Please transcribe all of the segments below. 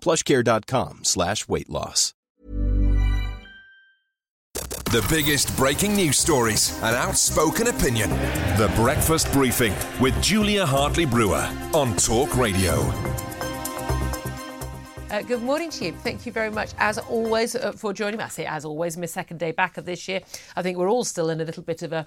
plushcare.com slash weight loss. The biggest breaking news stories and outspoken opinion. The Breakfast Briefing with Julia Hartley Brewer on Talk Radio. Uh, good morning to you. Thank you very much, as always, uh, for joining me. I say, as always, my second day back of this year. I think we're all still in a little bit of a,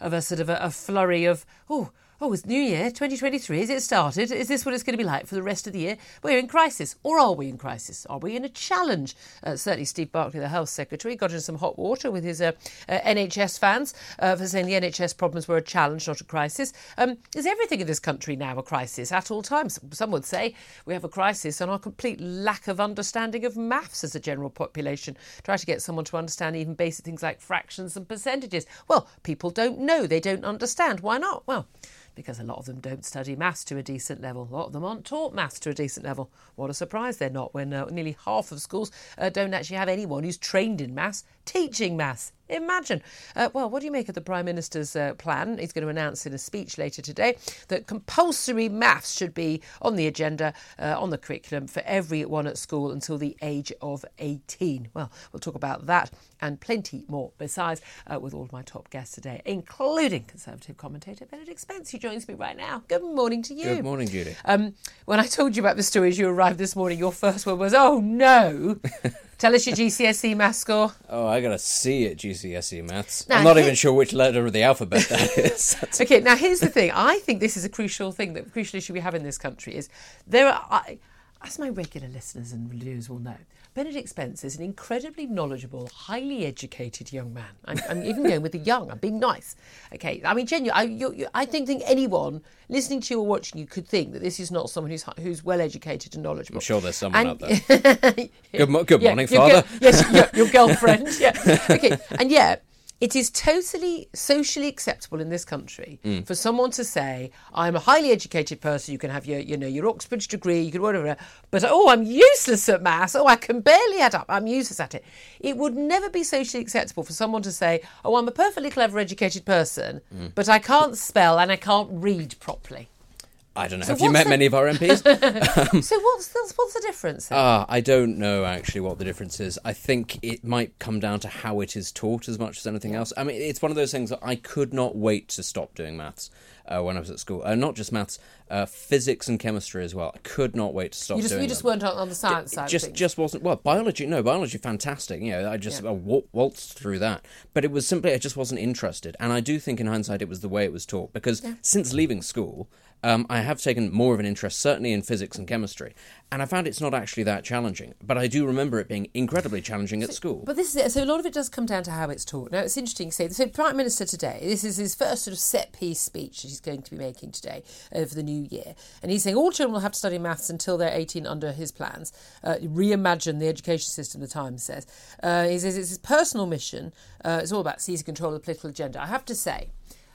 of a sort of a, a flurry of, oh, Oh, it's New Year 2023. Is it started? Is this what it's going to be like for the rest of the year? We're in crisis. Or are we in crisis? Are we in a challenge? Uh, certainly, Steve Barclay, the Health Secretary, got into some hot water with his uh, uh, NHS fans uh, for saying the NHS problems were a challenge, not a crisis. Um, is everything in this country now a crisis at all times? Some would say we have a crisis on our complete lack of understanding of maths as a general population. Try to get someone to understand even basic things like fractions and percentages. Well, people don't know. They don't understand. Why not? Well, because a lot of them don't study maths to a decent level. A lot of them aren't taught maths to a decent level. What a surprise they're not when uh, nearly half of schools uh, don't actually have anyone who's trained in maths teaching maths. Imagine. Uh, well, what do you make of the Prime Minister's uh, plan? He's going to announce in a speech later today that compulsory maths should be on the agenda, uh, on the curriculum for everyone at school until the age of 18. Well, we'll talk about that and plenty more besides uh, with all of my top guests today, including Conservative commentator Benedict Spence, who joins me right now. Good morning to you. Good morning, Judy. Um, when I told you about the story as you arrived this morning, your first word was, oh no. Tell us your GCSE math score. Oh, I got a C at GCSE maths. Now, I'm not here- even sure which letter of the alphabet that is. Okay, now here's the thing. I think this is a crucial thing, that crucial issue we have in this country is there are, I, as my regular listeners and viewers will know, Benedict Spence is an incredibly knowledgeable, highly educated young man. I'm, I'm even going with the young. I'm being nice. Okay, I mean, genuinely, I, you, you, I don't think anyone listening to you or watching you could think that this is not someone who's who's well educated and knowledgeable. I'm sure there's someone And- out there. Good good morning, your Father. girl- yes, your, your girlfriend. Yeah. Okay, and yet it is totally socially acceptable in this country Mm. for someone to say, "I'm a highly educated person. You can have your, you know, your Oxford degree. You can whatever, but oh, I'm useless at maths. Oh, I can barely add up. I'm useless at it." It would never be socially acceptable for someone to say, "Oh, I'm a perfectly clever, educated person, Mm. but I can't spell and I can't read properly." I don't know. So Have you met the- many of our MPs? so what's the, what's the difference? then? Ah, I don't know actually what the difference is. I think it might come down to how it is taught as much as anything else. I mean, it's one of those things that I could not wait to stop doing maths uh, when I was at school. Uh, not just maths, uh, physics and chemistry as well. I could not wait to stop you just doing you just them. weren't on, the science It side. just just wasn't well biology no biology fantastic you know i just Yeah. wa- waltzed through that but it was simply i just wasn't interested and i do think in hindsight it was the way it was taught because since leaving school um, I have taken more of an interest, certainly in physics and chemistry, and I found it's not actually that challenging. But I do remember it being incredibly challenging at school. But this is it. So a lot of it does come down to how it's taught. Now it's interesting to say. So Prime Minister today, this is his first sort of set piece speech he's going to be making today for the new year, and he's saying all children will have to study maths until they're 18 under his plans. Uh, reimagine the education system. The Times says uh, he says it's his personal mission. Uh, it's all about seizing control of the political agenda. I have to say,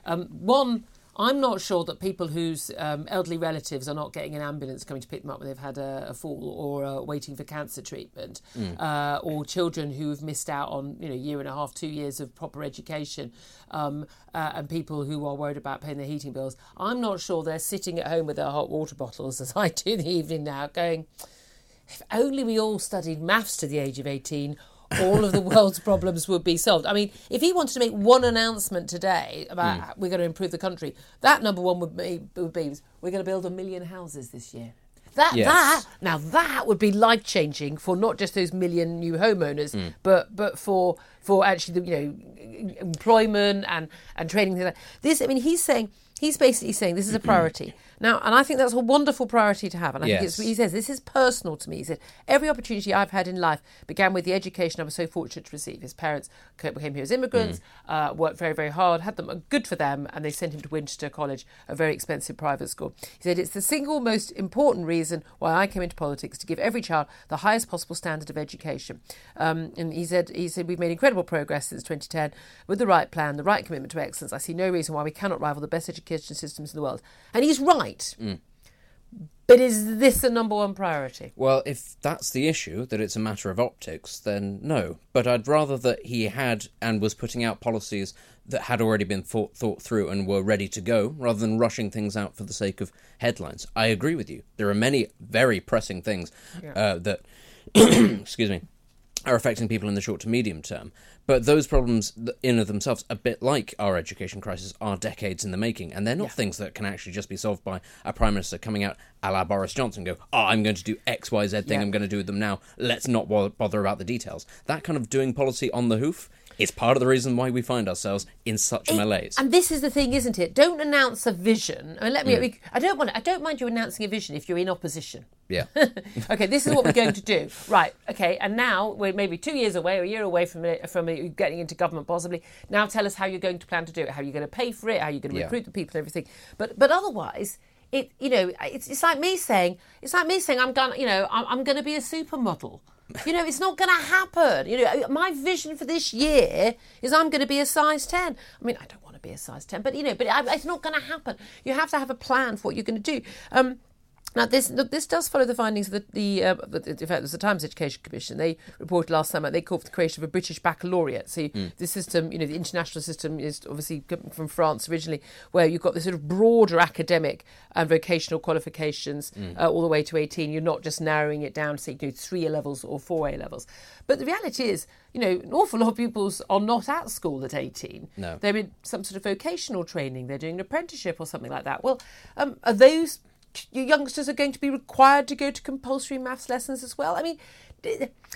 um, one. I'm not sure that people whose um, elderly relatives are not getting an ambulance coming to pick them up when they've had a, a fall or uh, waiting for cancer treatment, uh, or children who have missed out on you know year and a half, two years of proper education, um, uh, and people who are worried about paying their heating bills. I'm not sure they're sitting at home with their hot water bottles as I do in the evening now, going, if only we all studied maths to the age of 18 all of the world's problems would be solved. I mean, if he wanted to make one announcement today about how we're going to improve the country, that number one would be, would be we're going to build a million houses this year. That Yes. that now that would be life changing for not just those million new homeowners, Hmm. but but for for actually the you know employment and and training. things like that. This, I mean, he's saying he's basically saying this is a priority now, and I think that's a wonderful priority to have. And I think it's, Yes. he says this is personal to me. He said every opportunity I've had in life began with the education I was so fortunate to receive. His parents came here as immigrants, uh, worked very very hard, had them good for them, and they sent him to Winchester College, a very expensive private school. He said it's the single most important reason why I came into politics to give every child the highest possible standard of education. Um, and he said he said we've made incredible progress since 2010 with the right plan, the right commitment to excellence. I see no reason why we cannot rival the best education systems in the world. And he's right. But is this the number one priority? Well, if that's the issue, that it's a matter of optics, then no. But I'd rather that he had and was putting out policies that had already been thought, thought through and were ready to go, rather than rushing things out for the sake of headlines. I agree with you. There are many very pressing things uh, that, excuse me, are affecting people in the short to medium term. But those problems, in of themselves, a bit like our education crisis, are decades in the making, and they're not things that can actually just be solved by a prime minister coming out, a la Boris Johnson, go, "Oh, I'm going to do X, Y, Z thing. Yeah. I'm going to do with them now. Let's not bother about the details." That kind of doing policy on the hoof is part of the reason why we find ourselves in such a malaise. And this is the thing, isn't it? Don't announce a vision. I mean, let me. Mm. I don't want. I don't mind you announcing a vision if you're in opposition. yeah, okay, this is what we're going to do. Right. Okay. And now we're maybe two years away or a year away from it, from it getting into government, possibly. Now tell us how you're going to plan to do it. How you're going to pay for it. How you're going to Yeah. recruit the people and everything. But but otherwise. It, you know, it's, it's like me saying, it's like me saying, I'm gonna, you know, I'm, I'm going to be a supermodel. You know, it's not going to happen. You know, my vision for this year is I'm going to be a size 10. I mean, I don't want to be a size 10, but, you know, but it's not going to happen. You have to have a plan for what you're going to do. Um, now, this look, this does follow the findings of the, the uh, the- in fact, it was the Times Education Commission. They reported last summer they called for the creation of a British baccalaureate. So the system, you know, the international system is obviously from France originally, where you've got this sort of broader academic and vocational qualifications uh, all the way to 18. You're not just narrowing it down to say, you know, three A levels or four A levels. But the reality is, you know, an awful lot of pupils are not at school at 18. No. They're in some sort of vocational training. They're doing an apprenticeship or something like that. Well, um, are those your youngsters are going to be required to go to compulsory maths lessons as well? I mean,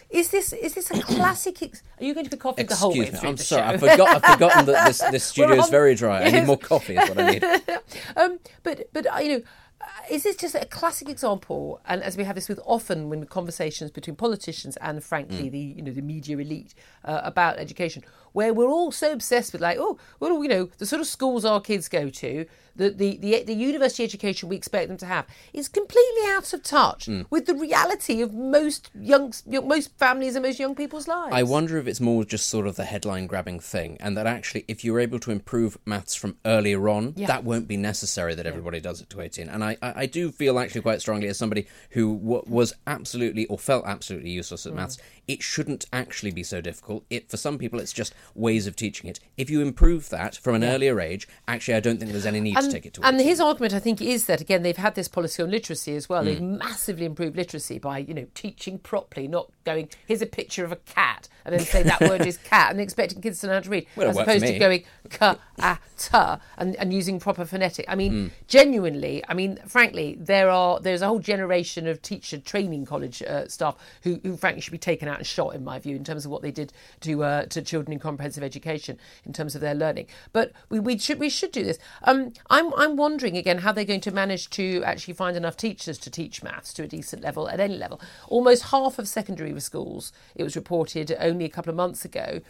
is this is this a classic? Ex- are you going to be coughing the whole way excuse me. through I'm the sorry. show? I forgot. I've forgotten that this this studio We're is very dry. I need more coffee. Is what I need. um, but but uh, you know, uh, is this just a classic example? And as we have this with often when conversations between politicians and frankly the you know the media elite uh, about education, where we're all so obsessed with like oh well you know the sort of schools our kids go to. The, the, the, the university education we expect them to have is completely out of touch with the reality of most young, most families and most young people's lives. I wonder if it's more just sort of the headline grabbing thing, and that actually, if you're able to improve maths from earlier on, Yeah. that won't be necessary that everybody does it to 18. And I, I, I do feel actually quite strongly, as somebody who w- was absolutely or felt absolutely useless Mm. at maths, it shouldn't actually be so difficult. It For some people, it's just ways of teaching it. If you improve that from an earlier age, actually, I don't think there's any need to take it to and his argument, I think, is that again they've had this policy on literacy as well. Mm. They've massively improved literacy by you know teaching properly, not going here's a picture of a cat and then saying that word is cat and expecting kids to know how to read, Well, as opposed to going ka a ta and, and using proper phonetic. I mean, Mm. genuinely, I mean, frankly, there are there's a whole generation of teacher training college uh, staff who, who frankly should be taken out and shot, in my view, in terms of what they did to uh, to children in comprehensive education in terms of their learning. But we, we should we should do this. Um, I'm I'm wondering again how they're going to manage to actually find enough teachers to teach maths to a decent level at any level. Almost half of secondary schools, it was reported only a couple of months ago.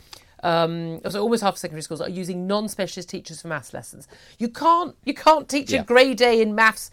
Um, so almost half of secondary schools are using non-specialist teachers for maths lessons. You can't you can't teach Yeah. a grade A in maths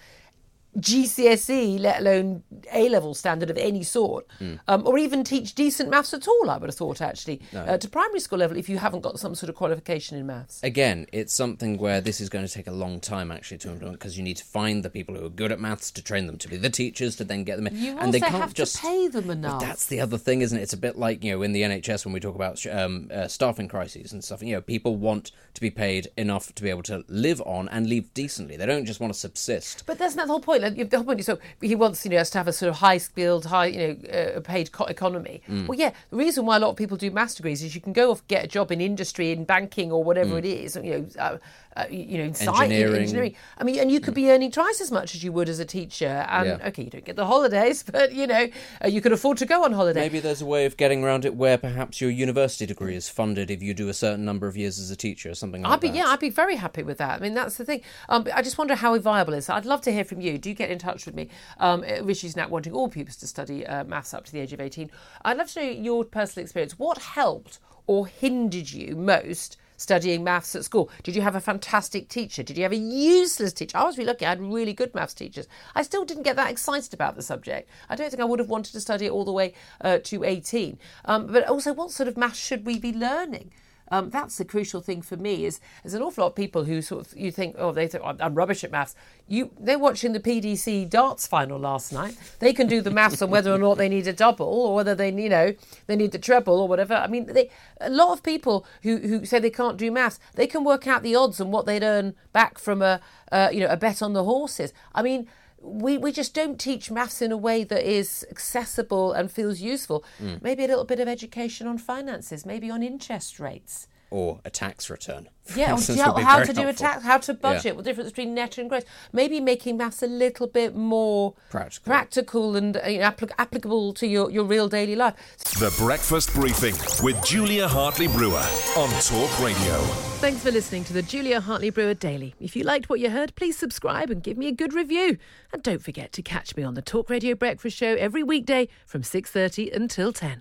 GCSE, let alone A level standard of any sort, Hmm. um, or even teach decent maths at all. I would have thought actually uh, to primary school level if you haven't got some sort of qualification in maths. Again, it's something where this is going to take a long time actually to implement because you need to find the people who are good at maths to train them to be the teachers to then get them in. You and they can't have to just pay them But enough. that's the other thing, isn't it? It's a bit like you know in the NHS when we talk about um, uh, staffing crises and stuff. You know, people want to be paid enough to be able to live on and live decently. They don't just want to subsist. But that's not the whole point. The whole point. So he wants you know us to have a sort of high skilled, high you know uh, paid co- economy. Mm. Well, yeah, the reason why a lot of people do maths degrees is you can go off get a job in industry, in banking, or whatever Mm. it is. You know, uh, uh, you know, in Engineering. engineering. I mean, and you could be earning twice as much as you would as a teacher. And Yeah. okay, you don't get the holidays, but you know, uh, you can afford to go on holiday. Maybe there's a way of getting around it where perhaps your university degree is funded if you do a certain number of years as a teacher or something like I'd be that. yeah, I'd be very happy with that. I mean, that's the thing. Um, I just wonder how viable it is. I'd love to hear from you. Do get in touch with me. Um, Rishi's now wanting all pupils to study uh, maths up to the age of eighteen. I'd love to know your personal experience. What helped or hindered you most? Studying maths at school. Did you have a fantastic teacher? Did you have a useless teacher? I was really lucky. I had really good maths teachers. I still didn't get that excited about the subject. I don't think I would have wanted to study it all the way uh, to 18. Um, but also, what sort of maths should we be learning? Um, that's the crucial thing for me. Is there's an awful lot of people who sort of you think, oh, they think I'm, I'm rubbish at maths. You they're watching the PDC darts final last night. They can do the maths on whether or not they need a double or whether they you know they need the treble or whatever. I mean, they, a lot of people who who say they can't do maths, they can work out the odds and what they'd earn back from a uh, you know a bet on the horses. I mean we, we just don't teach maths in a way that is accessible and feels useful. Mm. Maybe a little bit of education on finances, maybe on interest rates. Or a tax return. Yeah, or instance, how, how very to do a tax, how to budget, Yeah. what the difference between net and gross. Maybe making maths a little bit more Practical. practical and uh, you know, applic- applicable to your, your real daily life. The Breakfast Briefing with Julia Hartley Brewer on Talk Radio. Thanks for listening to the Julia Hartley Brewer Daily. If you liked what you heard, please subscribe and give me a good review. And don't forget to catch me on the Talk Radio Breakfast Show every weekday from 6:30 until 10.